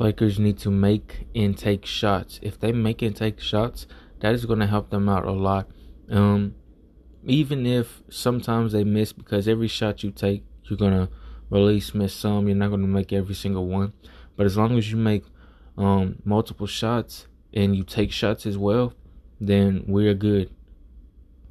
Lakers need to make and take shots. If they make and take shots, that is going to help them out a lot. Um, even if sometimes they miss, because every shot you take, you're going to release miss some. You're not going to make every single one. But as long as you make um, multiple shots and you take shots as well, then we're good.